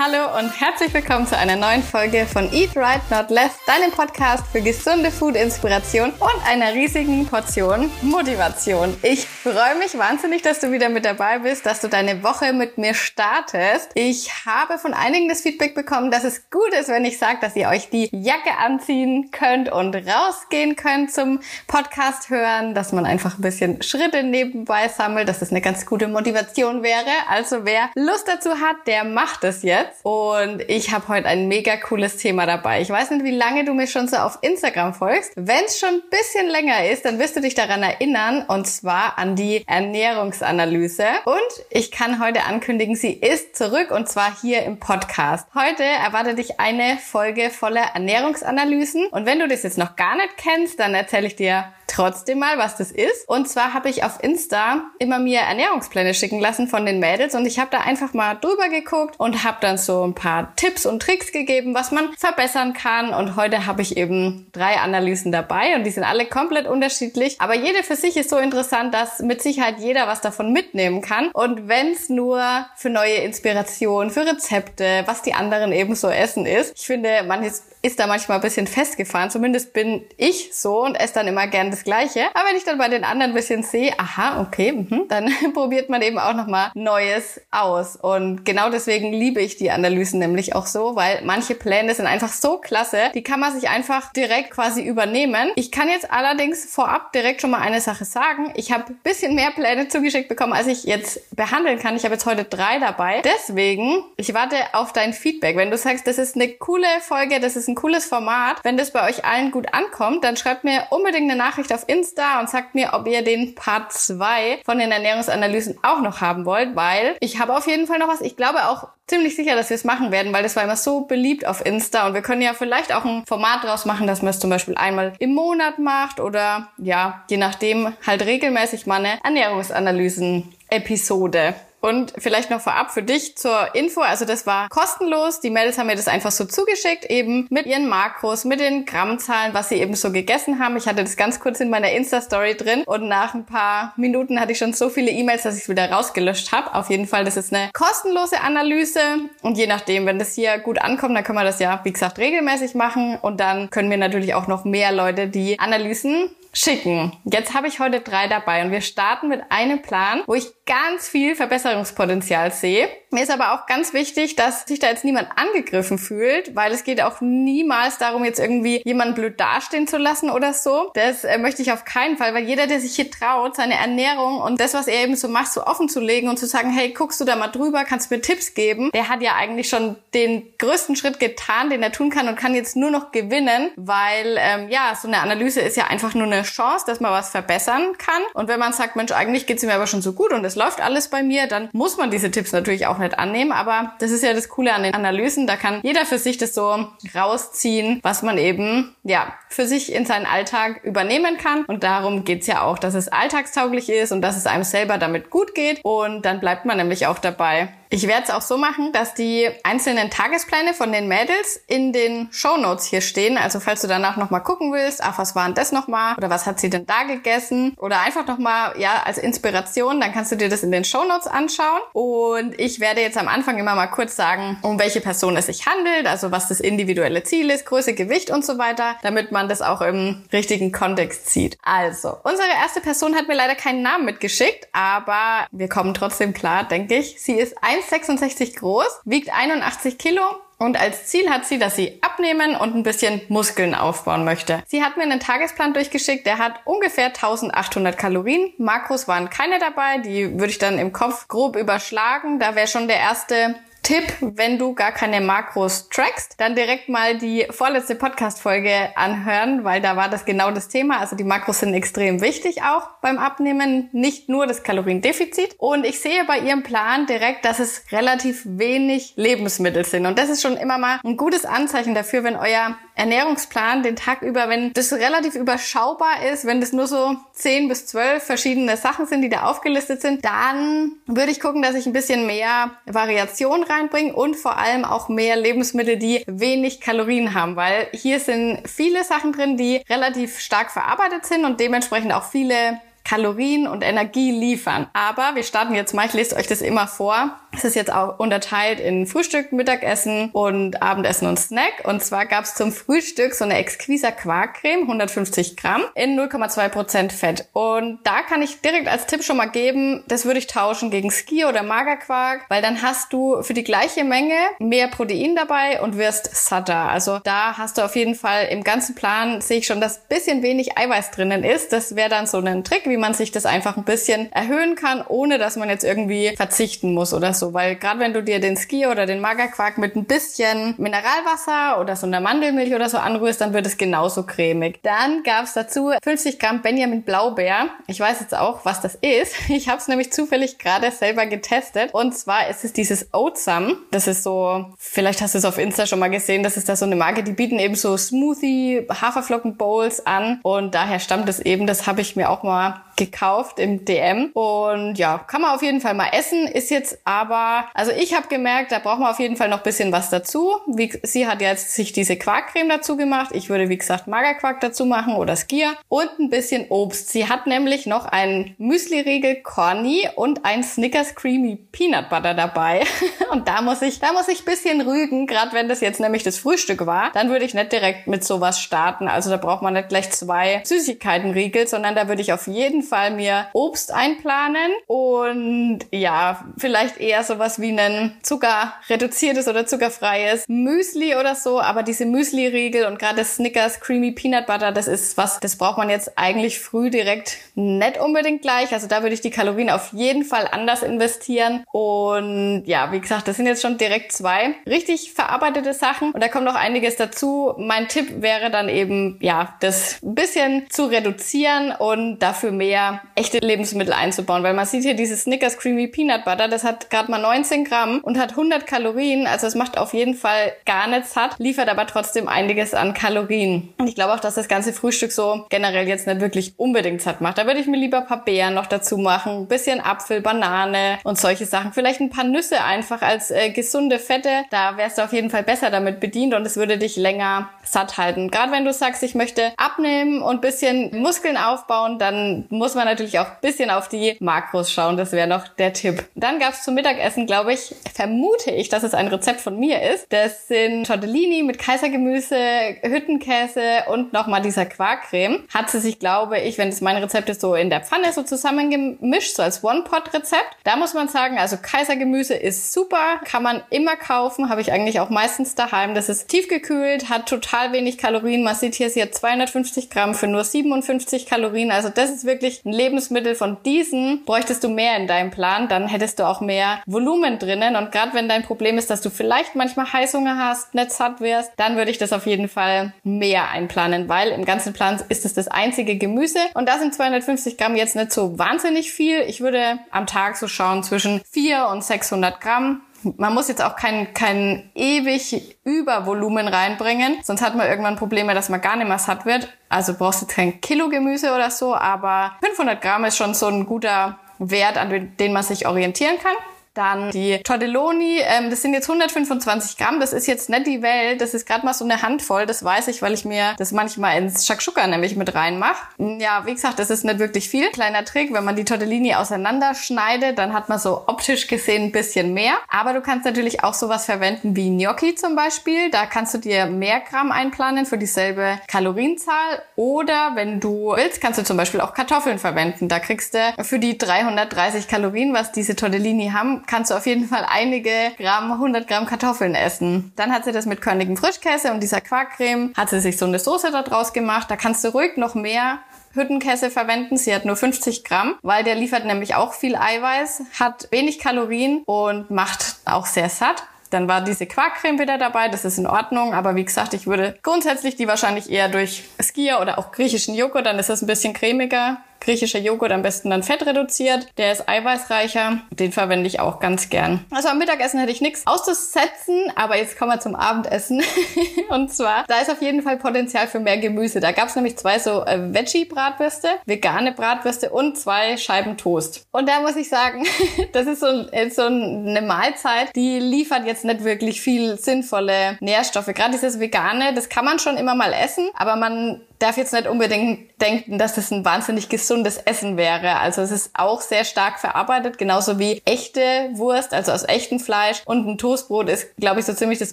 Hallo und herzlich willkommen zu einer neuen Folge von Eat Right Not Less, deinem Podcast für gesunde Food-Inspiration und einer riesigen Portion Motivation. Ich freue mich wahnsinnig, dass du wieder mit dabei bist, dass du deine Woche mit mir startest. Ich habe von einigen das Feedback bekommen, dass es gut ist, wenn ich sage, dass ihr euch die Jacke anziehen könnt und rausgehen könnt zum Podcast hören, dass man einfach ein bisschen Schritte nebenbei sammelt, dass das eine ganz gute Motivation wäre. Also wer Lust dazu hat, der macht es jetzt. Und ich habe heute ein mega cooles Thema dabei. Ich weiß nicht, wie lange du mir schon so auf Instagram folgst. Wenn es schon ein bisschen länger ist, dann wirst du dich daran erinnern. Und zwar an die Ernährungsanalyse. Und ich kann heute ankündigen, sie ist zurück und zwar hier im Podcast. Heute erwartet dich eine Folge voller Ernährungsanalysen. Und wenn du das jetzt noch gar nicht kennst, dann erzähle ich dir trotzdem mal, was das ist. Und zwar habe ich auf Insta immer mir Ernährungspläne schicken lassen von den Mädels und ich habe da einfach mal drüber geguckt und habe dann so ein paar Tipps und Tricks gegeben, was man verbessern kann. Und heute habe ich eben drei Analysen dabei und die sind alle komplett unterschiedlich. Aber jede für sich ist so interessant, dass mit Sicherheit jeder was davon mitnehmen kann. Und wenn es nur für neue Inspirationen, für Rezepte, was die anderen eben so essen ist. Ich finde, man ist da manchmal ein bisschen festgefahren. Zumindest bin ich so und esse dann immer gern das Gleiche. Aber wenn ich dann bei den anderen ein bisschen sehe, aha, okay, mh, dann probiert man eben auch nochmal Neues aus. Und genau deswegen liebe ich die Analysen nämlich auch so, weil manche Pläne sind einfach so klasse, die kann man sich einfach direkt quasi übernehmen. Ich kann jetzt allerdings vorab direkt schon mal eine Sache sagen. Ich habe ein bisschen mehr Pläne zugeschickt bekommen, als ich jetzt behandeln kann. Ich habe jetzt heute drei dabei. Deswegen, ich warte auf dein Feedback. Wenn du sagst, das ist eine coole Folge, das ist ein cooles Format. Wenn das bei euch allen gut ankommt, dann schreibt mir unbedingt eine Nachricht auf Insta und sagt mir, ob ihr den Part 2 von den Ernährungsanalysen auch noch haben wollt, weil ich habe auf jeden Fall noch was. Ich glaube auch ziemlich sicher, dass wir es machen werden, weil das war immer so beliebt auf Insta und wir können ja vielleicht auch ein Format draus machen, dass man es zum Beispiel einmal im Monat macht oder ja, je nachdem halt regelmäßig mal eine Ernährungsanalysen-Episode. Und vielleicht noch vorab für dich zur Info, also das war kostenlos. Die Mädels haben mir das einfach so zugeschickt, eben mit ihren Makros, mit den Grammzahlen, was sie eben so gegessen haben. Ich hatte das ganz kurz in meiner Insta-Story drin und nach ein paar Minuten hatte ich schon so viele E-Mails, dass ich es wieder rausgelöscht habe. Auf jeden Fall, das ist eine kostenlose Analyse und je nachdem, wenn das hier gut ankommt, dann können wir das ja, wie gesagt, regelmäßig machen und dann können wir natürlich auch noch mehr Leute die Analysen schicken. Jetzt habe ich heute drei dabei und wir starten mit einem Plan, wo ich ganz viel Verbesserungspotenzial sehe. Mir ist aber auch ganz wichtig, dass sich da jetzt niemand angegriffen fühlt, weil es geht auch niemals darum, jetzt irgendwie jemanden blöd dastehen zu lassen oder so. Das äh, möchte ich auf keinen Fall, weil jeder, der sich hier traut, seine Ernährung und das, was er eben so macht, so offen zu legen und zu sagen, hey, guckst du da mal drüber, kannst mir Tipps geben, der hat ja eigentlich schon den größten Schritt getan, den er tun kann und kann jetzt nur noch gewinnen, weil ähm, ja, so eine Analyse ist ja einfach nur eine Chance, dass man was verbessern kann. Und wenn man sagt, Mensch, eigentlich geht's mir aber schon so gut und es läuft alles bei mir, dann muss man diese Tipps natürlich auch nicht annehmen. Aber das ist ja das Coole an den Analysen. Da kann jeder für sich das so rausziehen, was man eben, ja, für sich in seinen Alltag übernehmen kann. Und darum geht's ja auch, dass es alltagstauglich ist und dass es einem selber damit gut geht. Und dann bleibt man nämlich auch dabei. Ich werde es auch so machen, dass die einzelnen Tagespläne von den Mädels in den Show Notes hier stehen. Also falls du danach nochmal gucken willst, ach, was war denn das nochmal? Oder was hat sie denn da gegessen? Oder einfach nochmal, ja, als Inspiration, dann kannst du dir das in den Show Notes anschauen. Und ich werde jetzt am Anfang immer mal kurz sagen, um welche Person es sich handelt, also was das individuelle Ziel ist, Größe, Gewicht und so weiter, damit man das auch im richtigen Kontext sieht. Also, unsere erste Person hat mir leider keinen Namen mitgeschickt, aber wir kommen trotzdem klar, denke ich. Sie ist 1,66 groß, wiegt 81 Kilo und als Ziel hat sie, dass sie abnehmen und ein bisschen Muskeln aufbauen möchte. Sie hat mir einen Tagesplan durchgeschickt, der hat ungefähr 1800 Kalorien. Makros waren keine dabei, die würde ich dann im Kopf grob überschlagen. Da wäre schon der erste Tipp, wenn du gar keine Makros trackst, dann direkt mal die vorletzte Podcast-Folge anhören, weil da war das genau das Thema. Also die Makros sind extrem wichtig auch beim Abnehmen, nicht nur das Kaloriendefizit. Und ich sehe bei ihrem Plan direkt, dass es relativ wenig Lebensmittel sind. Und das ist schon immer mal ein gutes Anzeichen dafür, wenn euer Ernährungsplan den Tag über, wenn das relativ überschaubar ist, wenn das nur so 10 bis 12 verschiedene Sachen sind, die da aufgelistet sind, dann würde ich gucken, dass ich ein bisschen mehr Variation reinbringe und vor allem auch mehr Lebensmittel, die wenig Kalorien haben, weil hier sind viele Sachen drin, die relativ stark verarbeitet sind und dementsprechend auch viele Kalorien und Energie liefern. Aber wir starten jetzt mal, ich lese euch das immer vor. Es ist jetzt auch unterteilt in Frühstück, Mittagessen und Abendessen und Snack. Und zwar gab es zum Frühstück so eine Exquisa Quarkcreme, 150 Gramm, in 0,2 Prozent Fett. Und da kann ich direkt als Tipp schon mal geben, das würde ich tauschen gegen Ski oder Magerquark, weil dann hast du für die gleiche Menge mehr Protein dabei und wirst satter. Also da hast du auf jeden Fall im ganzen Plan, sehe ich schon, dass bisschen wenig Eiweiß drinnen ist. Das wäre dann so ein Trick, wie man sich das einfach ein bisschen erhöhen kann, ohne dass man jetzt irgendwie verzichten muss oder so. Weil gerade wenn du dir den Ski oder den Magerquark mit ein bisschen Mineralwasser oder so einer Mandelmilch oder so anrührst, dann wird es genauso cremig. Dann gab es dazu 50 Gramm Benjamin Blaubeer. Ich weiß jetzt auch, was das ist. Ich habe es nämlich zufällig gerade selber getestet. Und zwar ist es dieses Oatsum. Das ist so, vielleicht hast du es auf Insta schon mal gesehen, das ist da so eine Marke, die bieten eben so Smoothie, Haferflocken Bowls an. Und daher stammt es eben, das habe ich mir auch mal gekauft im DM. Und ja, kann man auf jeden Fall mal essen. Ist jetzt aber, also ich habe gemerkt, da braucht man auf jeden Fall noch bisschen was dazu. Wie, sie hat jetzt sich diese Quarkcreme dazu gemacht. Ich würde, wie gesagt, Magerquark dazu machen oder Skier. Und ein bisschen Obst. Sie hat nämlich noch einen Müsli-Riegel Corny und ein Snickers Creamy Peanut Butter dabei. und da muss ich, da muss ich bisschen rügen, gerade wenn das jetzt nämlich das Frühstück war. Dann würde ich nicht direkt mit sowas starten. Also da braucht man nicht gleich zwei Süßigkeitenriegel, sondern da würde ich auf jeden Fall mir Obst einplanen und ja, vielleicht eher sowas wie ein zuckerreduziertes oder zuckerfreies Müsli oder so, aber diese Müsli-Riegel und gerade Snickers Creamy Peanut Butter, das ist was, das braucht man jetzt eigentlich früh direkt nicht unbedingt gleich. Also da würde ich die Kalorien auf jeden Fall anders investieren und ja, wie gesagt, das sind jetzt schon direkt zwei richtig verarbeitete Sachen und da kommt noch einiges dazu. Mein Tipp wäre dann eben, ja, das ein bisschen zu reduzieren und dafür mehr mehr echte Lebensmittel einzubauen, weil man sieht hier dieses Snickers Creamy Peanut Butter, das hat gerade mal 19 Gramm und hat 100 Kalorien, also es macht auf jeden Fall gar nichts satt, liefert aber trotzdem einiges an Kalorien. Und ich glaube auch, dass das ganze Frühstück so generell jetzt nicht wirklich unbedingt satt macht. Da würde ich mir lieber ein paar Beeren noch dazu machen, ein bisschen Apfel, Banane und solche Sachen. Vielleicht ein paar Nüsse einfach als äh, gesunde Fette. Da wärst du auf jeden Fall besser damit bedient und es würde dich länger satt halten. Gerade wenn du sagst, ich möchte abnehmen und bisschen Muskeln aufbauen, dann muss man natürlich auch ein bisschen auf die Makros schauen. Das wäre noch der Tipp. Dann gab es zum Mittagessen, glaube ich, vermute ich, dass es ein Rezept von mir ist. Das sind Tortellini mit Kaisergemüse, Hüttenkäse und nochmal dieser Quarkcreme. Hat sie sich, glaube ich, wenn es mein Rezept ist, so in der Pfanne so zusammengemischt, so als One-Pot-Rezept. Da muss man sagen, also Kaisergemüse ist super, kann man immer kaufen, habe ich eigentlich auch meistens daheim. Das ist tiefgekühlt, hat total wenig Kalorien. Man sieht hier, sie hat 250 Gramm für nur 57 Kalorien. Also das ist wirklich wirklich ein Lebensmittel von diesen, bräuchtest du mehr in deinem Plan, dann hättest du auch mehr Volumen drinnen. Und gerade wenn dein Problem ist, dass du vielleicht manchmal Heißhunger hast, nicht satt wirst, dann würde ich das auf jeden Fall mehr einplanen, weil im ganzen Plan ist es das einzige Gemüse. Und da sind 250 Gramm jetzt nicht so wahnsinnig viel. Ich würde am Tag so schauen zwischen 4 und 600 Gramm man muss jetzt auch kein, kein ewig Übervolumen reinbringen, sonst hat man irgendwann Probleme, dass man gar nicht mehr satt wird. Also brauchst du kein Kilo Gemüse oder so, aber 500 Gramm ist schon so ein guter Wert, an den man sich orientieren kann. Dann die Tortelloni, ähm, das sind jetzt 125 Gramm. Das ist jetzt nicht die Welt. Das ist gerade mal so eine Handvoll. Das weiß ich, weil ich mir das manchmal ins Shakshuka nämlich mit reinmache. Ja, wie gesagt, das ist nicht wirklich viel. Kleiner Trick, wenn man die Tortellini auseinanderschneidet, dann hat man so optisch gesehen ein bisschen mehr. Aber du kannst natürlich auch sowas verwenden wie Gnocchi zum Beispiel. Da kannst du dir mehr Gramm einplanen für dieselbe Kalorienzahl. Oder wenn du willst, kannst du zum Beispiel auch Kartoffeln verwenden. Da kriegst du für die 330 Kalorien, was diese Tortellini haben, kannst du auf jeden Fall einige Gramm, 100 Gramm Kartoffeln essen. Dann hat sie das mit körnigem Frischkäse und dieser Quarkcreme, hat sie sich so eine Soße da draus gemacht. Da kannst du ruhig noch mehr Hüttenkäse verwenden. Sie hat nur 50 Gramm, weil der liefert nämlich auch viel Eiweiß, hat wenig Kalorien und macht auch sehr satt. Dann war diese Quarkcreme wieder dabei, das ist in Ordnung, aber wie gesagt, ich würde grundsätzlich die wahrscheinlich eher durch Skier oder auch griechischen Joghurt, dann ist das ein bisschen cremiger, griechischer Joghurt am besten dann fett reduziert. Der ist eiweißreicher. Den verwende ich auch ganz gern. Also am Mittagessen hätte ich nichts auszusetzen, aber jetzt kommen wir zum Abendessen. und zwar, da ist auf jeden Fall Potenzial für mehr Gemüse. Da gab es nämlich zwei so äh, Veggie-Bratwürste, vegane Bratwürste und zwei Scheiben Toast. Und da muss ich sagen, das ist so, äh, so eine Mahlzeit, die liefert jetzt nicht wirklich viel sinnvolle Nährstoffe. Gerade dieses Vegane, das kann man schon immer mal essen, aber man darf jetzt nicht unbedingt denken, dass es ein wahnsinnig gesundes Essen wäre. Also es ist auch sehr stark verarbeitet, genauso wie echte Wurst, also aus echtem Fleisch. Und ein Toastbrot ist, glaube ich, so ziemlich das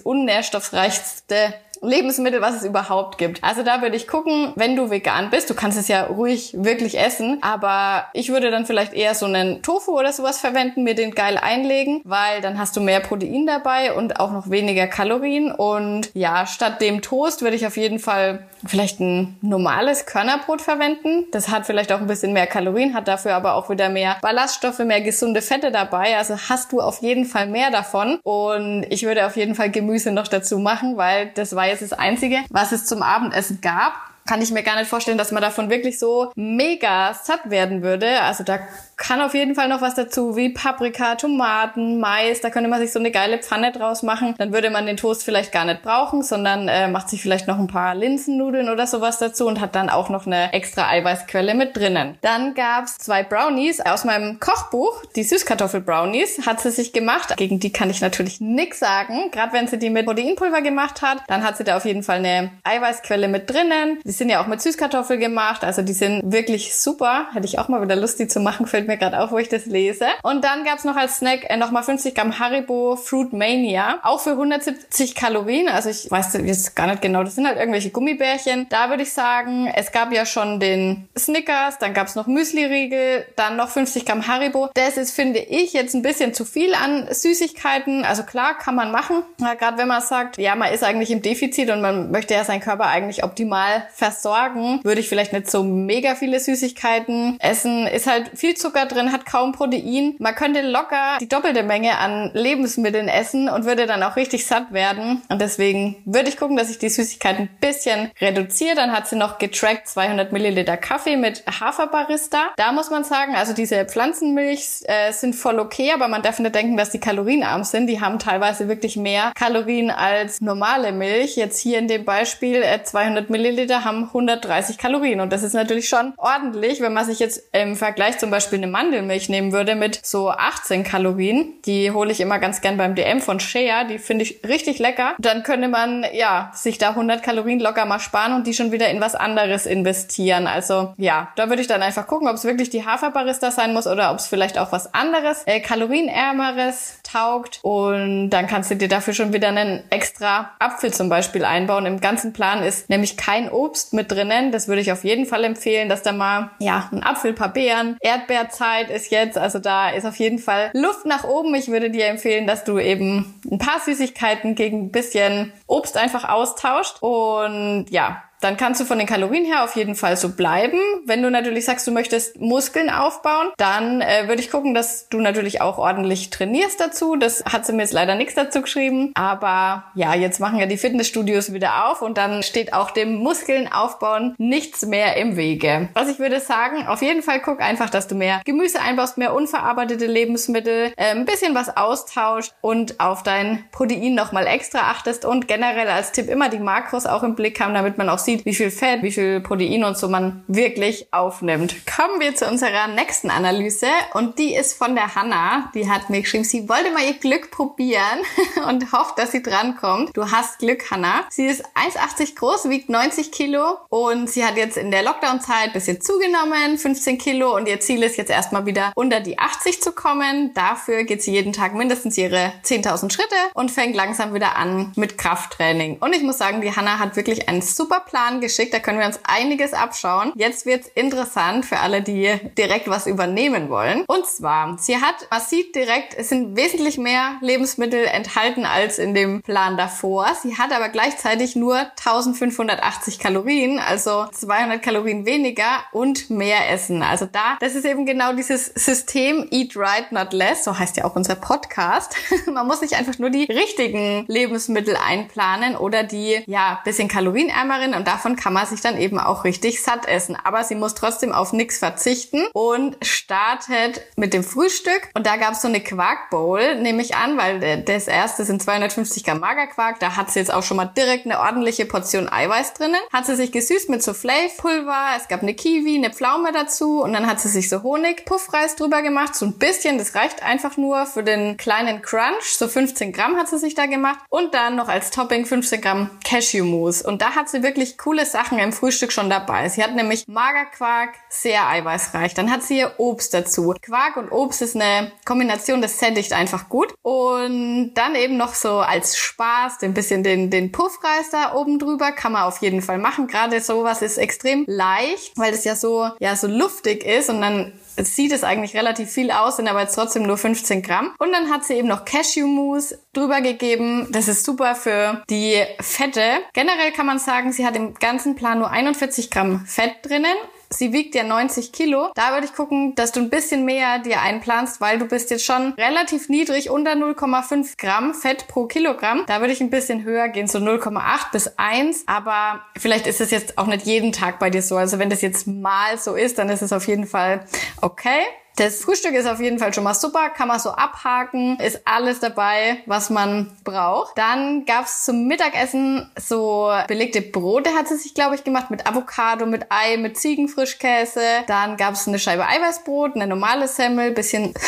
unnährstoffreichste Lebensmittel, was es überhaupt gibt. Also da würde ich gucken, wenn du vegan bist, du kannst es ja ruhig wirklich essen, aber ich würde dann vielleicht eher so einen Tofu oder sowas verwenden, mir den geil einlegen, weil dann hast du mehr Protein dabei und auch noch weniger Kalorien und ja, statt dem Toast würde ich auf jeden Fall vielleicht ein normales Körnerbrot verwenden. Das hat vielleicht auch ein bisschen mehr Kalorien, hat dafür aber auch wieder mehr Ballaststoffe, mehr gesunde Fette dabei. Also hast du auf jeden Fall mehr davon. Und ich würde auf jeden Fall Gemüse noch dazu machen, weil das war jetzt das Einzige, was es zum Abendessen gab kann ich mir gar nicht vorstellen, dass man davon wirklich so mega satt werden würde. Also da kann auf jeden Fall noch was dazu, wie Paprika, Tomaten, Mais. Da könnte man sich so eine geile Pfanne draus machen. Dann würde man den Toast vielleicht gar nicht brauchen, sondern äh, macht sich vielleicht noch ein paar Linsennudeln oder sowas dazu und hat dann auch noch eine extra Eiweißquelle mit drinnen. Dann gab's zwei Brownies aus meinem Kochbuch, die Süßkartoffel-Brownies, hat sie sich gemacht. Gegen die kann ich natürlich nix sagen. Gerade wenn sie die mit Proteinpulver gemacht hat, dann hat sie da auf jeden Fall eine Eiweißquelle mit drinnen. Die sind ja auch mit Süßkartoffel gemacht, also die sind wirklich super. Hätte ich auch mal wieder Lust, die zu machen, fällt mir gerade auf, wo ich das lese. Und dann gab's noch als Snack äh, nochmal 50 Gramm Haribo Fruit Mania, auch für 170 Kalorien. Also ich weiß jetzt gar nicht genau, das sind halt irgendwelche Gummibärchen. Da würde ich sagen, es gab ja schon den Snickers, dann gab's noch Müsli-Riegel, dann noch 50 Gramm Haribo. Das ist, finde ich, jetzt ein bisschen zu viel an Süßigkeiten. Also klar, kann man machen. Gerade wenn man sagt, ja, man ist eigentlich im Defizit und man möchte ja seinen Körper eigentlich optimal versorgen, würde ich vielleicht nicht so mega viele Süßigkeiten essen. Ist halt viel Zucker drin, hat kaum Protein. Man könnte locker die doppelte Menge an Lebensmitteln essen und würde dann auch richtig satt werden. Und deswegen würde ich gucken, dass ich die Süßigkeiten ein bisschen reduziere. Dann hat sie noch getrackt 200 Milliliter Kaffee mit Haferbarista. Da muss man sagen, also diese Pflanzenmilch äh, sind voll okay, aber man darf nicht denken, dass die kalorienarm sind. Die haben teilweise wirklich mehr Kalorien als normale Milch. Jetzt hier in dem Beispiel äh, 200 Milliliter haben 130 Kalorien. Und das ist natürlich schon ordentlich, wenn man sich jetzt im Vergleich zum Beispiel eine Mandelmilch nehmen würde mit so 18 Kalorien. Die hole ich immer ganz gern beim DM von Shea. Die finde ich richtig lecker. Dann könnte man, ja, sich da 100 Kalorien locker mal sparen und die schon wieder in was anderes investieren. Also, ja, da würde ich dann einfach gucken, ob es wirklich die Haferbarista sein muss oder ob es vielleicht auch was anderes, äh, kalorienärmeres taugt. Und dann kannst du dir dafür schon wieder einen extra Apfel zum Beispiel einbauen. Im ganzen Plan ist nämlich kein Obst Obst mit drinnen. Das würde ich auf jeden Fall empfehlen, dass da mal, ja, ein Apfel, ein paar Beeren. Erdbeerzeit ist jetzt, also da ist auf jeden Fall Luft nach oben. Ich würde dir empfehlen, dass du eben ein paar Süßigkeiten gegen ein bisschen Obst einfach austauscht. Und ja, dann kannst du von den Kalorien her auf jeden Fall so bleiben. Wenn du natürlich sagst, du möchtest Muskeln aufbauen, dann äh, würde ich gucken, dass du natürlich auch ordentlich trainierst dazu. Das hat sie mir jetzt leider nichts dazu geschrieben. Aber ja, jetzt machen ja die Fitnessstudios wieder auf und dann steht auch dem Muskeln aufbauen nichts mehr im Wege. Was ich würde sagen, auf jeden Fall guck einfach, dass du mehr Gemüse einbaust, mehr unverarbeitete Lebensmittel, äh, ein bisschen was austauscht und auf dein Protein nochmal extra achtest und generell als Tipp immer die Makros auch im Blick haben, damit man auch sieht, wie viel Fett, wie viel Protein und so man wirklich aufnimmt. Kommen wir zu unserer nächsten Analyse und die ist von der Hanna. Die hat mir geschrieben, sie wollte mal ihr Glück probieren und hofft, dass sie drankommt. Du hast Glück, Hanna. Sie ist 1,80 groß, wiegt 90 Kilo und sie hat jetzt in der Lockdown-Zeit bisschen zugenommen, 15 Kilo und ihr Ziel ist jetzt erstmal wieder unter die 80 zu kommen. Dafür geht sie jeden Tag mindestens ihre 10.000 Schritte und fängt langsam wieder an mit Krafttraining. Und ich muss sagen, die Hanna hat wirklich einen super Plan Plan geschickt. Da können wir uns einiges abschauen. Jetzt wird's interessant für alle, die direkt was übernehmen wollen. Und zwar, sie hat, man sieht direkt, es sind wesentlich mehr Lebensmittel enthalten als in dem Plan davor. Sie hat aber gleichzeitig nur 1580 Kalorien, also 200 Kalorien weniger und mehr essen. Also da, das ist eben genau dieses System Eat Right, Not Less. So heißt ja auch unser Podcast. man muss sich einfach nur die richtigen Lebensmittel einplanen oder die, ja, bisschen kalorienärmeren und davon kann man sich dann eben auch richtig satt essen. Aber sie muss trotzdem auf nichts verzichten und startet mit dem Frühstück. Und da gab es so eine Quarkbowl, nehme ich an, weil das erste sind 250 Gramm Magerquark. Da hat sie jetzt auch schon mal direkt eine ordentliche Portion Eiweiß drinnen. Hat sie sich gesüßt mit so Flavpulver. Es gab eine Kiwi, eine Pflaume dazu und dann hat sie sich so Honig, Puffreis drüber gemacht. So ein bisschen, das reicht einfach nur für den kleinen Crunch. So 15 Gramm hat sie sich da gemacht. Und dann noch als Topping 15 Gramm Cashew-Mousse. Und da hat sie wirklich wirklich coole Sachen im Frühstück schon dabei. Sie hat nämlich Magerquark, sehr eiweißreich. Dann hat sie ihr Obst dazu. Quark und Obst ist eine Kombination, das sättigt einfach gut. Und dann eben noch so als Spaß ein bisschen den, den Puffreis da oben drüber. Kann man auf jeden Fall machen. Gerade sowas ist extrem leicht, weil es ja so, ja, so luftig ist und dann sieht es eigentlich relativ viel aus, sind aber jetzt trotzdem nur 15 Gramm. Und dann hat sie eben noch Cashew-Mousse drüber gegeben. Das ist super für die Fette. Generell kann man sagen, sie hat im ganzen Plan nur 41 Gramm Fett drinnen Sie wiegt ja 90 Kilo. Da würde ich gucken, dass du ein bisschen mehr dir einplanst, weil du bist jetzt schon relativ niedrig, unter 0,5 Gramm Fett pro Kilogramm. Da würde ich ein bisschen höher gehen, so 0,8 bis 1. Aber vielleicht ist es jetzt auch nicht jeden Tag bei dir so. Also wenn das jetzt mal so ist, dann ist es auf jeden Fall okay. Das Frühstück ist auf jeden Fall schon mal super, kann man so abhaken, ist alles dabei, was man braucht. Dann gab's zum Mittagessen so belegte Brote, hat sie sich, glaube ich, gemacht, mit Avocado, mit Ei, mit Ziegenfrischkäse. Dann gab's eine Scheibe Eiweißbrot, eine normale Semmel, bisschen...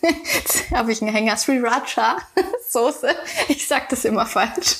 Jetzt habe ich einen Hänger Sriracha Soße. Ich sag das immer falsch.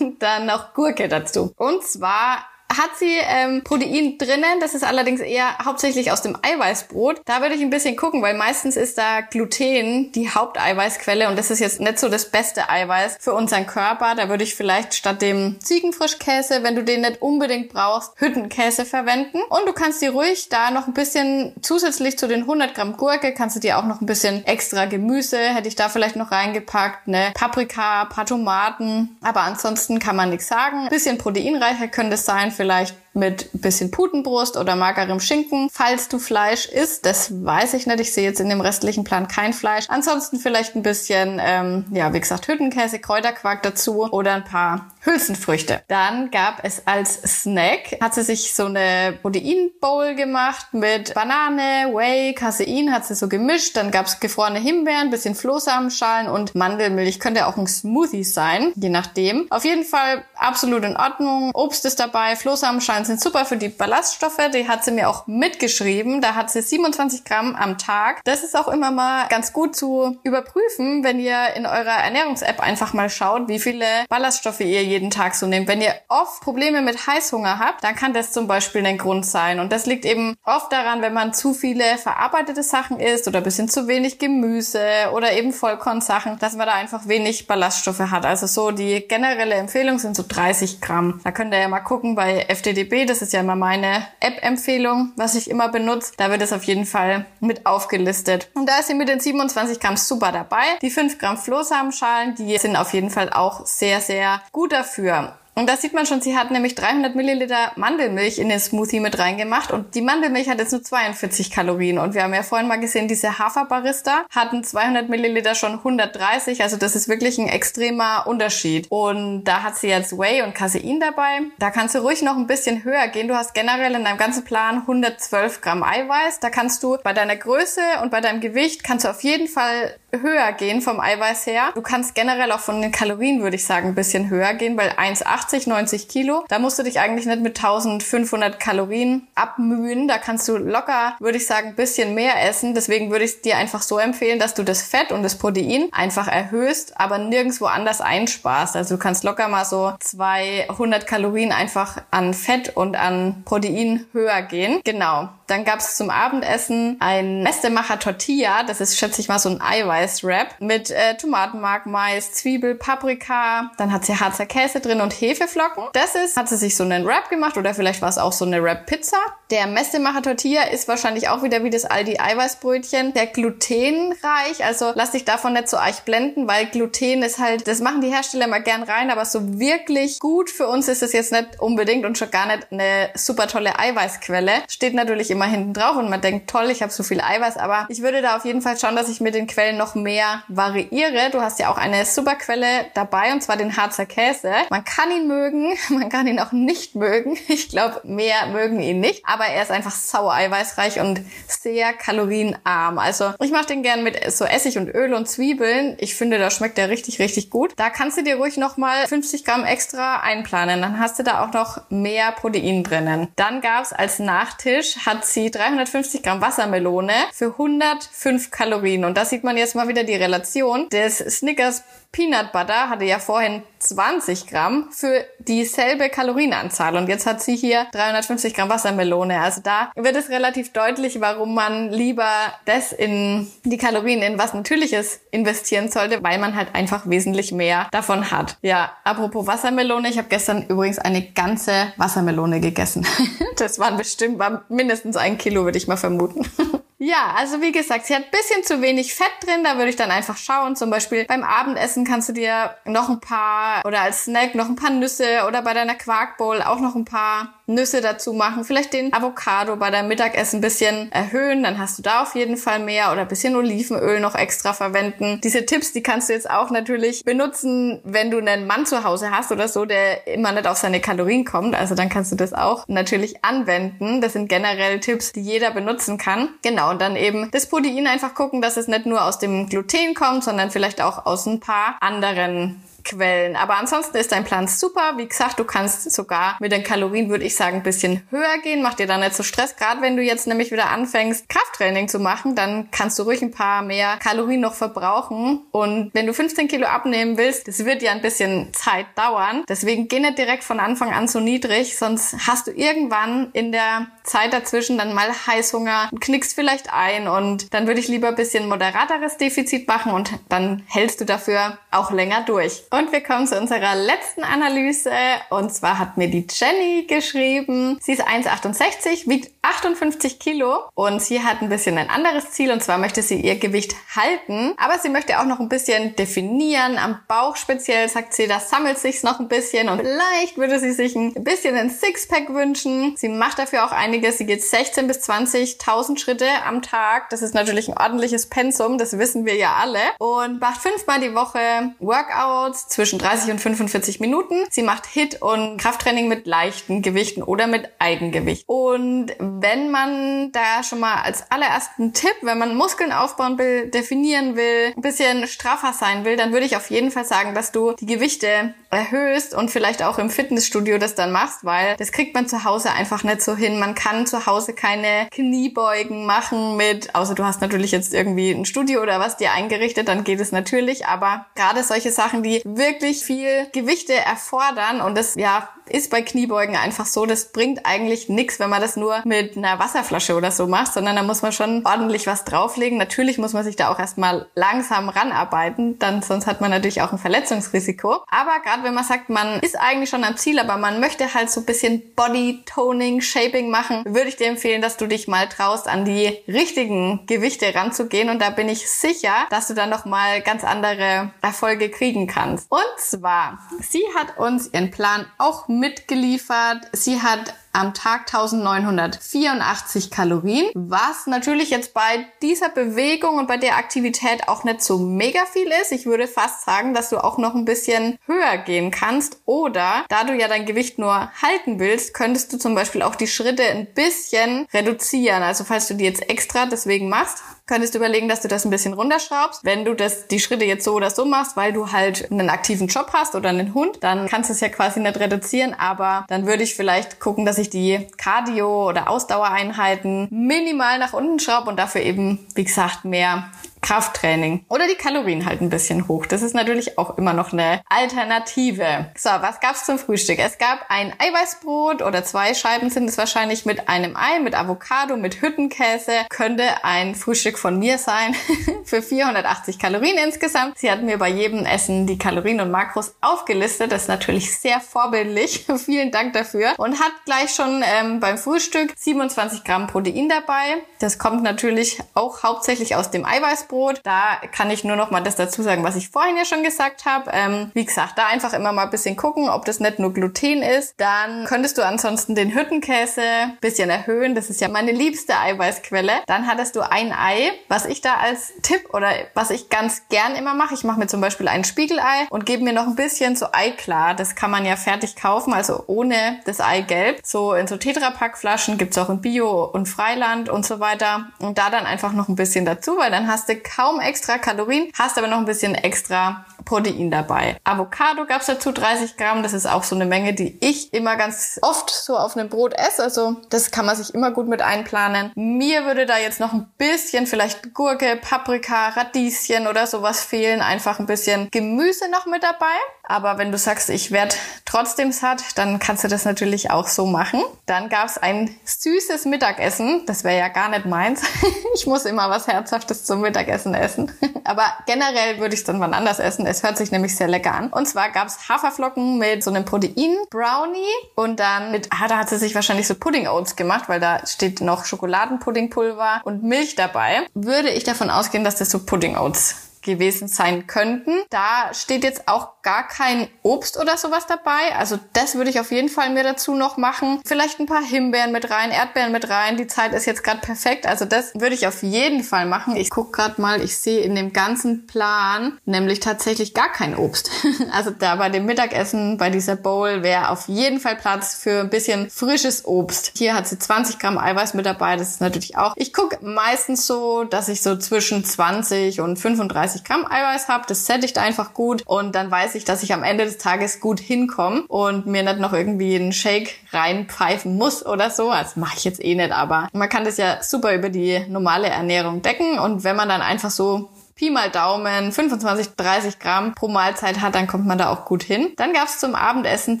Und dann noch Gurke dazu. Und zwar hat sie ähm, Protein drinnen. Das ist allerdings eher hauptsächlich aus dem Eiweißbrot. Da würde ich ein bisschen gucken, weil meistens ist da Gluten die Haupteiweißquelle und das ist jetzt nicht so das beste Eiweiß für unseren Körper. Da würde ich vielleicht statt dem Ziegenfrischkäse, wenn du den nicht unbedingt brauchst, Hüttenkäse verwenden. Und du kannst dir ruhig da noch ein bisschen zusätzlich zu den 100 Gramm Gurke, kannst du dir auch noch ein bisschen extra Gemüse, hätte ich da vielleicht noch reingepackt, ne Paprika, paar Tomaten. Aber ansonsten kann man nichts sagen. Ein bisschen proteinreicher könnte es sein vielleicht vielleicht mit bisschen Putenbrust oder magerem Schinken, falls du Fleisch isst. Das weiß ich nicht. Ich sehe jetzt in dem restlichen Plan kein Fleisch. Ansonsten vielleicht ein bisschen, ähm, ja, wie gesagt, Hüttenkäse, Kräuterquark dazu oder ein paar Hülsenfrüchte. Dann gab es als Snack, hat sie sich so eine Proteinbowl gemacht mit Banane, Whey, Casein, hat sie so gemischt. Dann gab es gefrorene Himbeeren, bisschen Flohsamenschalen und Mandelmilch. Könnte auch ein Smoothie sein, je nachdem. Auf jeden Fall absolut in Ordnung. Obst ist dabei, Flohsamenschalen sind super für die Ballaststoffe. Die hat sie mir auch mitgeschrieben. Da hat sie 27 Gramm am Tag. Das ist auch immer mal ganz gut zu überprüfen, wenn ihr in eurer Ernährungs-App einfach mal schaut, wie viele Ballaststoffe ihr jeden Tag so nehmt. Wenn ihr oft Probleme mit Heißhunger habt, dann kann das zum Beispiel ein Grund sein. Und das liegt eben oft daran, wenn man zu viele verarbeitete Sachen isst oder bisschen zu wenig Gemüse oder eben Vollkornsachen, dass man da einfach wenig Ballaststoffe hat. Also so die generelle Empfehlung sind so 30 Gramm. Da könnt ihr ja mal gucken bei FDDB, das ist ja immer meine App-Empfehlung, was ich immer benutze. Da wird es auf jeden Fall mit aufgelistet. Und da ist sie mit den 27 Gramm super dabei. Die 5 Gramm Flohsamenschalen, die sind auf jeden Fall auch sehr, sehr gut dafür. Und da sieht man schon, sie hat nämlich 300 Milliliter Mandelmilch in den Smoothie mit reingemacht und die Mandelmilch hat jetzt nur 42 Kalorien und wir haben ja vorhin mal gesehen, diese Haferbarista hatten 200 Milliliter schon 130, also das ist wirklich ein extremer Unterschied. Und da hat sie jetzt Whey und Casein dabei. Da kannst du ruhig noch ein bisschen höher gehen. Du hast generell in deinem ganzen Plan 112 Gramm Eiweiß. Da kannst du bei deiner Größe und bei deinem Gewicht kannst du auf jeden Fall höher gehen vom Eiweiß her. Du kannst generell auch von den Kalorien, würde ich sagen, ein bisschen höher gehen, weil 1,80, 90 Kilo, da musst du dich eigentlich nicht mit 1500 Kalorien abmühen. Da kannst du locker, würde ich sagen, ein bisschen mehr essen. Deswegen würde ich dir einfach so empfehlen, dass du das Fett und das Protein einfach erhöhst, aber nirgendwo anders einsparst. Also du kannst locker mal so 200 Kalorien einfach an Fett und an Protein höher gehen. Genau. Dann gab's zum Abendessen ein Mestemacher Tortilla. Das ist, schätze ich mal, so ein Eiweiß-Wrap mit äh, Tomatenmark, Mais, Zwiebel, Paprika. Dann hat sie Harzer Käse drin und Hefeflocken. Das ist, hat sie sich so einen Wrap gemacht oder vielleicht war es auch so eine Wrap-Pizza. Der Mestemacher Tortilla ist wahrscheinlich auch wieder wie das Aldi Eiweißbrötchen. Der glutenreich, also lass dich davon nicht so euch blenden, weil Gluten ist halt, das machen die Hersteller mal gern rein, aber so wirklich gut für uns ist es jetzt nicht unbedingt und schon gar nicht eine super tolle Eiweißquelle. Steht natürlich immer hinten drauf und man denkt, toll, ich habe so viel Eiweiß, aber ich würde da auf jeden Fall schauen, dass ich mit den Quellen noch mehr variiere. Du hast ja auch eine super Quelle dabei und zwar den Harzer Käse. Man kann ihn mögen, man kann ihn auch nicht mögen. Ich glaube, mehr mögen ihn nicht, aber er ist einfach sauer eiweißreich und sehr kalorienarm. Also ich mache den gern mit so Essig und Öl und Zwiebeln. Ich finde, da schmeckt er richtig, richtig gut. Da kannst du dir ruhig nochmal 50 Gramm extra einplanen. Dann hast du da auch noch mehr Protein drinnen. Dann gab's als Nachtisch, hat sie 350 Gramm Wassermelone für 105 Kalorien. Und da sieht man jetzt mal wieder die Relation des Snickers Peanut Butter hatte ja vorhin 20 Gramm für dieselbe Kalorienanzahl. Und jetzt hat sie hier 350 Gramm Wassermelone. Also da wird es relativ deutlich, warum man lieber das in die Kalorien in was Natürliches investieren sollte, weil man halt einfach wesentlich mehr davon hat. Ja, apropos Wassermelone, ich habe gestern übrigens eine ganze Wassermelone gegessen. das waren bestimmt, war mindestens ein Kilo, würde ich mal vermuten. Ja, also wie gesagt, sie hat bisschen zu wenig Fett drin. Da würde ich dann einfach schauen. Zum Beispiel beim Abendessen kannst du dir noch ein paar oder als Snack noch ein paar Nüsse oder bei deiner Quarkbowl auch noch ein paar Nüsse dazu machen. Vielleicht den Avocado bei deinem Mittagessen ein bisschen erhöhen. Dann hast du da auf jeden Fall mehr oder ein bisschen Olivenöl noch extra verwenden. Diese Tipps, die kannst du jetzt auch natürlich benutzen, wenn du einen Mann zu Hause hast oder so, der immer nicht auf seine Kalorien kommt. Also dann kannst du das auch natürlich anwenden. Das sind generell Tipps, die jeder benutzen kann. Genau und dann eben das Protein einfach gucken, dass es nicht nur aus dem Gluten kommt, sondern vielleicht auch aus ein paar anderen Quellen. Aber ansonsten ist dein Plan super. Wie gesagt, du kannst sogar mit den Kalorien, würde ich sagen, ein bisschen höher gehen. Mach dir dann nicht so Stress. Gerade wenn du jetzt nämlich wieder anfängst, Krafttraining zu machen, dann kannst du ruhig ein paar mehr Kalorien noch verbrauchen. Und wenn du 15 Kilo abnehmen willst, das wird ja ein bisschen Zeit dauern. Deswegen geh nicht direkt von Anfang an so niedrig, sonst hast du irgendwann in der Zeit dazwischen dann mal Heißhunger, knickst vielleicht ein und dann würde ich lieber ein bisschen moderateres Defizit machen und dann hältst du dafür auch länger durch. Und wir kommen zu unserer letzten Analyse. Und zwar hat mir die Jenny geschrieben. Sie ist 1,68, wiegt 58 Kilo und sie hat ein bisschen ein anderes Ziel. Und zwar möchte sie ihr Gewicht halten. Aber sie möchte auch noch ein bisschen definieren. Am Bauch speziell sagt sie, da sammelt sich's noch ein bisschen. Und vielleicht würde sie sich ein bisschen ein Sixpack wünschen. Sie macht dafür auch einiges. Sie geht 16 bis 20.000 Schritte am Tag. Das ist natürlich ein ordentliches Pensum. Das wissen wir ja alle. Und macht fünfmal die Woche Workouts zwischen 30 und 45 Minuten. Sie macht Hit und Krafttraining mit leichten Gewichten oder mit Eigengewicht. Und wenn man da schon mal als allerersten Tipp, wenn man Muskeln aufbauen will, definieren will, ein bisschen straffer sein will, dann würde ich auf jeden Fall sagen, dass du die Gewichte erhöhst und vielleicht auch im Fitnessstudio das dann machst, weil das kriegt man zu Hause einfach nicht so hin. Man kann zu Hause keine Kniebeugen machen mit, außer du hast natürlich jetzt irgendwie ein Studio oder was dir eingerichtet, dann geht es natürlich, aber gerade solche Sachen, die wirklich viel Gewichte erfordern und das ja ist bei Kniebeugen einfach so, das bringt eigentlich nichts, wenn man das nur mit einer Wasserflasche oder so macht, sondern da muss man schon ordentlich was drauflegen. Natürlich muss man sich da auch erstmal langsam ranarbeiten, dann sonst hat man natürlich auch ein Verletzungsrisiko. Aber gerade wenn man sagt, man ist eigentlich schon am Ziel, aber man möchte halt so ein bisschen Body Toning, Shaping machen, würde ich dir empfehlen, dass du dich mal traust, an die richtigen Gewichte ranzugehen und da bin ich sicher, dass du dann noch mal ganz andere Erfolge kriegen kannst. Und zwar, sie hat uns ihren Plan auch mitgeliefert. Sie hat am Tag 1984 Kalorien, was natürlich jetzt bei dieser Bewegung und bei der Aktivität auch nicht so mega viel ist. Ich würde fast sagen, dass du auch noch ein bisschen höher gehen kannst oder da du ja dein Gewicht nur halten willst, könntest du zum Beispiel auch die Schritte ein bisschen reduzieren. Also falls du die jetzt extra deswegen machst, könntest du überlegen, dass du das ein bisschen runterschraubst. Wenn du das, die Schritte jetzt so oder so machst, weil du halt einen aktiven Job hast oder einen Hund, dann kannst du es ja quasi nicht reduzieren, aber dann würde ich vielleicht gucken, dass ich die Cardio- oder Ausdauereinheiten minimal nach unten schraube und dafür eben, wie gesagt, mehr Krafttraining oder die Kalorien halt ein bisschen hoch. Das ist natürlich auch immer noch eine Alternative. So, was gab's zum Frühstück? Es gab ein Eiweißbrot oder zwei Scheiben sind es wahrscheinlich mit einem Ei, mit Avocado, mit Hüttenkäse. Könnte ein Frühstück von mir sein für 480 Kalorien insgesamt. Sie hat mir bei jedem Essen die Kalorien und Makros aufgelistet. Das ist natürlich sehr vorbildlich. Vielen Dank dafür. Und hat gleich schon ähm, beim Frühstück 27 Gramm Protein dabei. Das kommt natürlich auch hauptsächlich aus dem Eiweißbrot Weißbrot. Da kann ich nur noch mal das dazu sagen, was ich vorhin ja schon gesagt habe. Ähm, wie gesagt, da einfach immer mal ein bisschen gucken, ob das nicht nur Gluten ist. Dann könntest du ansonsten den Hüttenkäse ein bisschen erhöhen. Das ist ja meine liebste Eiweißquelle. Dann hattest du ein Ei, was ich da als Tipp oder was ich ganz gern immer mache. Ich mache mir zum Beispiel ein Spiegelei und gebe mir noch ein bisschen so Eiklar. Das kann man ja fertig kaufen, also ohne das Eigelb. So in so Tetrapackflaschen gibt's auch in Bio und Freiland und so weiter. Und da dann einfach noch ein bisschen dazu, weil dann hast du kaum extra Kalorien, hast aber noch ein bisschen extra Protein dabei. Avocado gab's dazu 30 Gramm. Das ist auch so eine Menge, die ich immer ganz oft so auf einem Brot esse. Also das kann man sich immer gut mit einplanen. Mir würde da jetzt noch ein bisschen vielleicht Gurke, Paprika, Radieschen oder sowas fehlen. Einfach ein bisschen Gemüse noch mit dabei. Aber wenn du sagst, ich werde trotzdem satt, dann kannst du das natürlich auch so machen. Dann gab es ein süßes Mittagessen. Das wäre ja gar nicht meins. ich muss immer was Herzhaftes zum Mittagessen essen. Aber generell würde ich es dann wann anders essen. Es hört sich nämlich sehr lecker an. Und zwar gab es Haferflocken mit so einem Protein-Brownie und dann mit, ah, da hat sie sich wahrscheinlich so Pudding-Oats gemacht, weil da steht noch Schokoladenpuddingpulver und Milch dabei. Würde ich davon ausgehen, dass das so Pudding-Oats gewesen sein könnten. Da steht jetzt auch gar kein Obst oder sowas dabei. Also das würde ich auf jeden Fall mir dazu noch machen. Vielleicht ein paar Himbeeren mit rein, Erdbeeren mit rein. Die Zeit ist jetzt gerade perfekt. Also das würde ich auf jeden Fall machen. Ich gucke gerade mal, ich sehe in dem ganzen Plan nämlich tatsächlich gar kein Obst. also da bei dem Mittagessen, bei dieser Bowl wäre auf jeden Fall Platz für ein bisschen frisches Obst. Hier hat sie 20 Gramm Eiweiß mit dabei. Das ist natürlich auch. Ich gucke meistens so, dass ich so zwischen 20 und 35 30 Gramm Eiweiß habe. Das sättigt einfach gut und dann weiß ich, dass ich am Ende des Tages gut hinkomme und mir nicht noch irgendwie einen Shake reinpfeifen muss oder so. Das mache ich jetzt eh nicht, aber man kann das ja super über die normale Ernährung decken und wenn man dann einfach so Pi mal Daumen 25, 30 Gramm pro Mahlzeit hat, dann kommt man da auch gut hin. Dann gab's zum Abendessen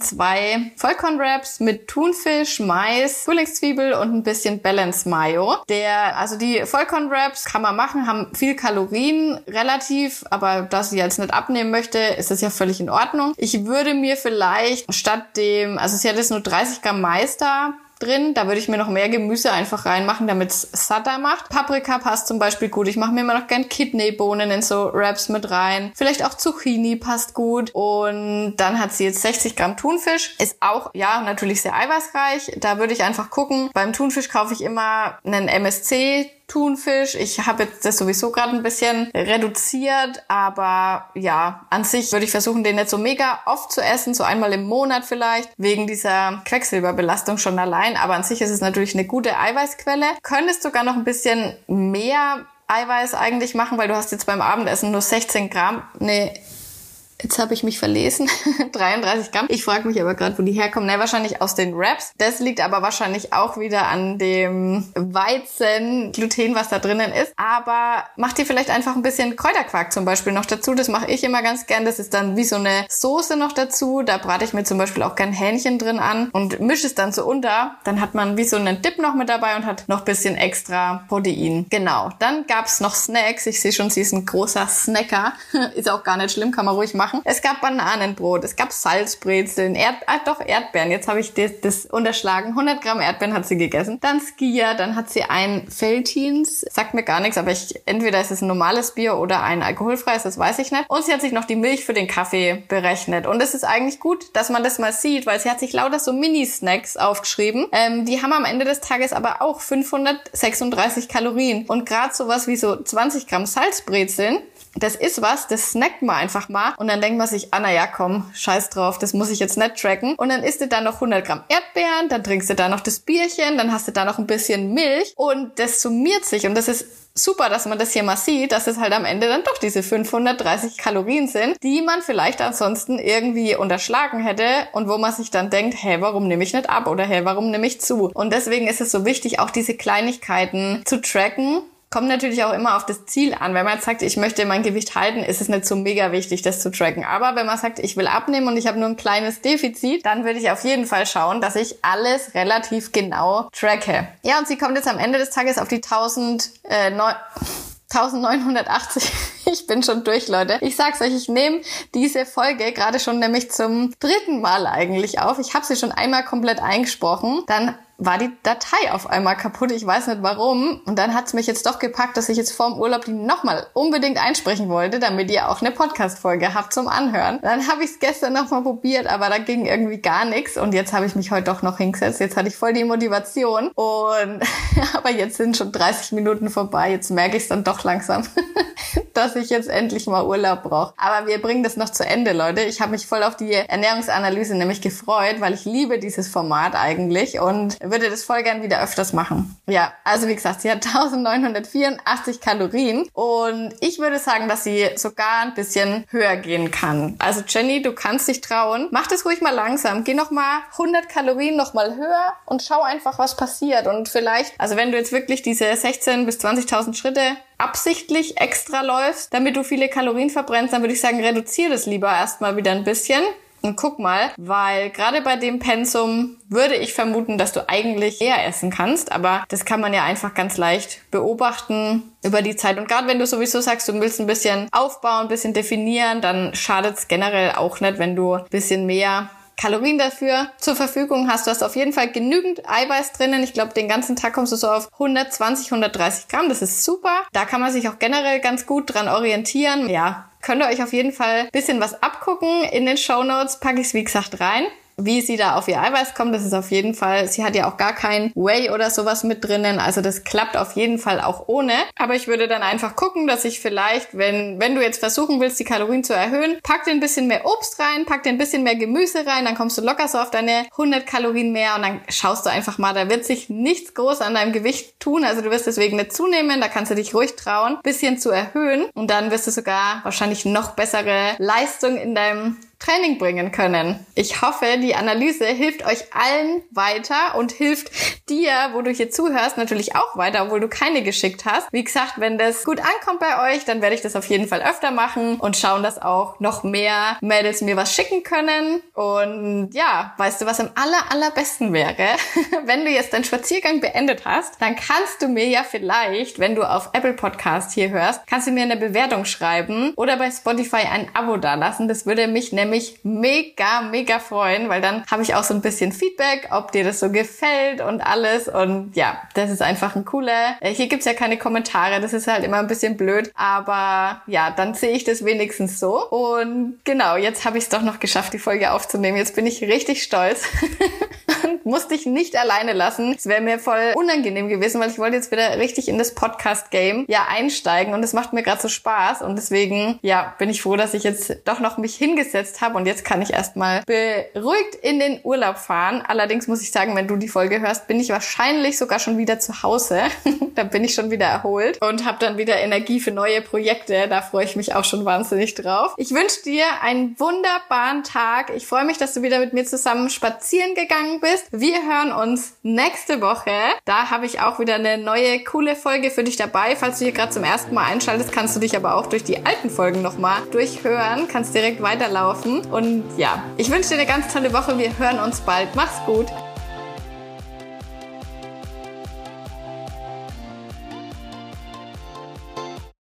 zwei Vollkornwraps mit Thunfisch, Mais, Frühlingszwiebel und ein bisschen Balance Mayo. Der, also die Vollkornwraps kann man machen, haben viel Kalorien relativ, aber da sie jetzt nicht abnehmen möchte, ist das ja völlig in Ordnung. Ich würde mir vielleicht statt dem, also sie hat jetzt nur 30 Gramm Mais da, drin. Da würde ich mir noch mehr Gemüse einfach reinmachen, damit es satter macht. Paprika passt zum Beispiel gut. Ich mache mir immer noch gern Kidneybohnen in so Wraps mit rein. Vielleicht auch Zucchini passt gut. Und dann hat sie jetzt 60 Gramm Thunfisch. Ist auch, ja, natürlich sehr eiweißreich. Da würde ich einfach gucken. Beim Thunfisch kaufe ich immer einen MSC Thunfisch. Ich habe jetzt das sowieso gerade ein bisschen reduziert, aber ja, an sich würde ich versuchen, den nicht so mega oft zu essen, so einmal im Monat vielleicht, wegen dieser Quecksilberbelastung schon allein. Aber an sich ist es natürlich eine gute Eiweißquelle. Könntest sogar noch ein bisschen mehr Eiweiß eigentlich machen, weil du hast jetzt beim Abendessen nur 16 Gramm. Nee, Jetzt habe ich mich verlesen. 33 Gramm. Ich frage mich aber gerade, wo die herkommen. Ne, wahrscheinlich aus den Wraps. Das liegt aber wahrscheinlich auch wieder an dem Weizen, Gluten, was da drinnen ist. Aber macht ihr vielleicht einfach ein bisschen Kräuterquark zum Beispiel noch dazu. Das mache ich immer ganz gern. Das ist dann wie so eine Soße noch dazu. Da brate ich mir zum Beispiel auch gern Hähnchen drin an und mische es dann so unter. Dann hat man wie so einen Dip noch mit dabei und hat noch bisschen extra Protein. Genau. Dann gab's noch Snacks. Ich sehe schon, sie ist ein großer Snacker. ist auch gar nicht schlimm, kann man ruhig machen machen. Es gab Bananenbrot, es gab Salzbrezeln, Erd ah, doch Erdbeeren. Jetzt habe ich das, das unterschlagen. 100 Gramm Erdbeeren hat sie gegessen. Dann Skia, dann hat sie ein Feltins. Sagt mir gar nichts, aber ich, entweder ist es ein normales Bier oder ein alkoholfreies, das weiß ich nicht. Und sie hat sich noch die Milch für den Kaffee berechnet. Und es ist eigentlich gut, dass man das mal sieht, weil sie hat sich lauter so Mini-Snacks aufgeschrieben. Ähm, die haben am Ende des Tages aber auch 536 Kalorien. Und gerade sowas wie so 20 Gramm Salzbrezeln das ist was, das snackt man einfach mal und dann denkt man sich, ah, na ja, komm, scheiß drauf, das muss ich jetzt nicht tracken. Und dann isst du da noch 100 Gramm Erdbeeren, dann trinkst du da noch das Bierchen, dann hast du da noch ein bisschen Milch und das summiert sich und das ist super, dass man das hier mal sieht, dass es halt am Ende dann doch diese 530 Kalorien sind, die man vielleicht ansonsten irgendwie unterschlagen hätte und wo man sich dann denkt, hey, warum nehme ich nicht ab oder hey, warum nehme ich zu? Und deswegen ist es so wichtig, auch diese Kleinigkeiten zu tracken Kommt natürlich auch immer auf das Ziel an. Wenn man jetzt sagt, ich möchte mein Gewicht halten, ist es nicht so mega wichtig, das zu tracken. Aber wenn man sagt, ich will abnehmen und ich habe nur ein kleines Defizit, dann würde ich auf jeden Fall schauen, dass ich alles relativ genau tracke. Ja, und sie kommt jetzt am Ende des Tages auf die 1000, äh, 1980. Ich bin schon durch, Leute. Ich sag's euch, ich nehme diese Folge gerade schon nämlich zum dritten Mal eigentlich auf. Ich habe sie schon einmal komplett eingesprochen. Dann war die Datei auf einmal kaputt. Ich weiß nicht warum. Und dann hat's mich jetzt doch gepackt, dass ich jetzt vorm Urlaub die nochmal unbedingt einsprechen wollte, damit ihr auch eine Podcast-Folge habt zum Anhören. Dann habe ich es gestern nochmal probiert, aber da ging irgendwie gar nichts. Und jetzt habe ich mich heute doch noch hingesetzt. Jetzt hatte ich voll die Motivation. Und aber jetzt sind schon 30 Minuten vorbei. Jetzt merke ich es dann doch langsam, dass ich jetzt endlich mal Urlaub brauche. Aber wir bringen das noch zu Ende, Leute. Ich habe mich voll auf die Ernährungsanalyse nämlich gefreut, weil ich liebe dieses Format eigentlich. Und würde das voll gern wieder öfters machen. Ja, also wie gesagt, sie hat 1984 Kalorien und ich würde sagen, dass sie sogar ein bisschen höher gehen kann. Also Jenny, du kannst dich trauen. Mach das ruhig mal langsam. Geh noch mal 100 Kalorien noch mal höher und schau einfach, was passiert. Und vielleicht, also wenn du jetzt wirklich diese 16 bis 20.000 Schritte absichtlich extra läufst, damit du viele Kalorien verbrennst, dann würde ich sagen, reduziere das lieber erstmal wieder ein bisschen. Und guck mal, weil gerade bei dem Pensum würde ich vermuten, dass du eigentlich eher essen kannst, aber das kann man ja einfach ganz leicht beobachten über die Zeit. Und gerade wenn du sowieso sagst, du willst ein bisschen aufbauen, ein bisschen definieren, dann schadet es generell auch nicht, wenn du ein bisschen mehr Kalorien dafür zur Verfügung hast. Du hast auf jeden Fall genügend Eiweiß drinnen. Ich glaube, den ganzen Tag kommst du so auf 120, 130 Gramm. Das ist super. Da kann man sich auch generell ganz gut dran orientieren. Ja, könnt ihr euch auf jeden Fall bisschen was abgucken. In den Show Notes packe ich es, wie gesagt, rein. Wie sie da auf ihr Eiweiß kommt, das ist auf jeden Fall, sie hat ja auch gar kein Whey oder sowas mit drinnen, also das klappt auf jeden Fall auch ohne. Aber ich würde dann einfach gucken, dass ich vielleicht, wenn, wenn du jetzt versuchen willst, die Kalorien zu erhöhen, pack dir ein bisschen mehr Obst rein, pack dir ein bisschen mehr Gemüse rein, dann kommst du locker so auf deine 100 Kalorien mehr und dann schaust du einfach mal, da wird sich nichts groß an deinem Gewicht tun, also du wirst deswegen nicht zunehmen, da kannst du dich ruhig trauen, bisschen zu erhöhen. Und dann wirst du sogar wahrscheinlich noch bessere Leistung in deinem Training bringen können. Ich hoffe, die Analyse hilft euch allen weiter und hilft dir, wo du hier zuhörst, natürlich auch weiter, obwohl du keine geschickt hast. Wie gesagt, wenn das gut ankommt bei euch, dann werde ich das auf jeden Fall öfter machen und schauen, dass auch noch mehr Mädels mir was schicken können. Und ja, weißt du, was am aller, allerbesten wäre? wenn du jetzt deinen Spaziergang beendet hast, dann kannst du mir ja vielleicht, wenn du auf Apple Podcast hier hörst, kannst du mir eine Bewertung schreiben oder bei Spotify ein Abo dalassen. Das würde mich nämlich mich mega, mega freuen, weil dann habe ich auch so ein bisschen Feedback, ob dir das so gefällt und alles. Und ja, das ist einfach ein cooler. Äh, hier gibt's ja keine Kommentare, das ist halt immer ein bisschen blöd. Aber ja, dann sehe ich das wenigstens so. Und genau, jetzt habe ich es doch noch geschafft, die Folge aufzunehmen. Jetzt bin ich richtig stolz. und musste ich nicht alleine lassen. Es wäre mir voll unangenehm gewesen, weil ich wollte jetzt wieder richtig in das Podcast-Game ja einsteigen und es macht mir gerade so Spaß und deswegen ja bin ich froh, dass ich jetzt doch noch mich hingesetzt habe und jetzt kann ich erstmal beruhigt in den Urlaub fahren. Allerdings muss ich sagen, wenn du die Folge hörst, bin ich wahrscheinlich sogar schon wieder zu Hause. da bin ich schon wieder erholt und habe dann wieder Energie für neue Projekte. Da freue ich mich auch schon wahnsinnig drauf. Ich wünsche dir einen wunderbaren Tag. Ich freue mich, dass du wieder mit mir zusammen spazieren gegangen bist. Wir hören uns nächste Woche. Da habe ich auch wieder eine neue coole Folge für dich dabei. Falls du hier gerade zum ersten Mal einschaltest, kannst du dich aber auch durch die alten Folgen nochmal durchhören. Kannst direkt weiterlaufen. Und ja, ich wünsche dir eine ganz tolle Woche. Wir hören uns bald. Mach's gut.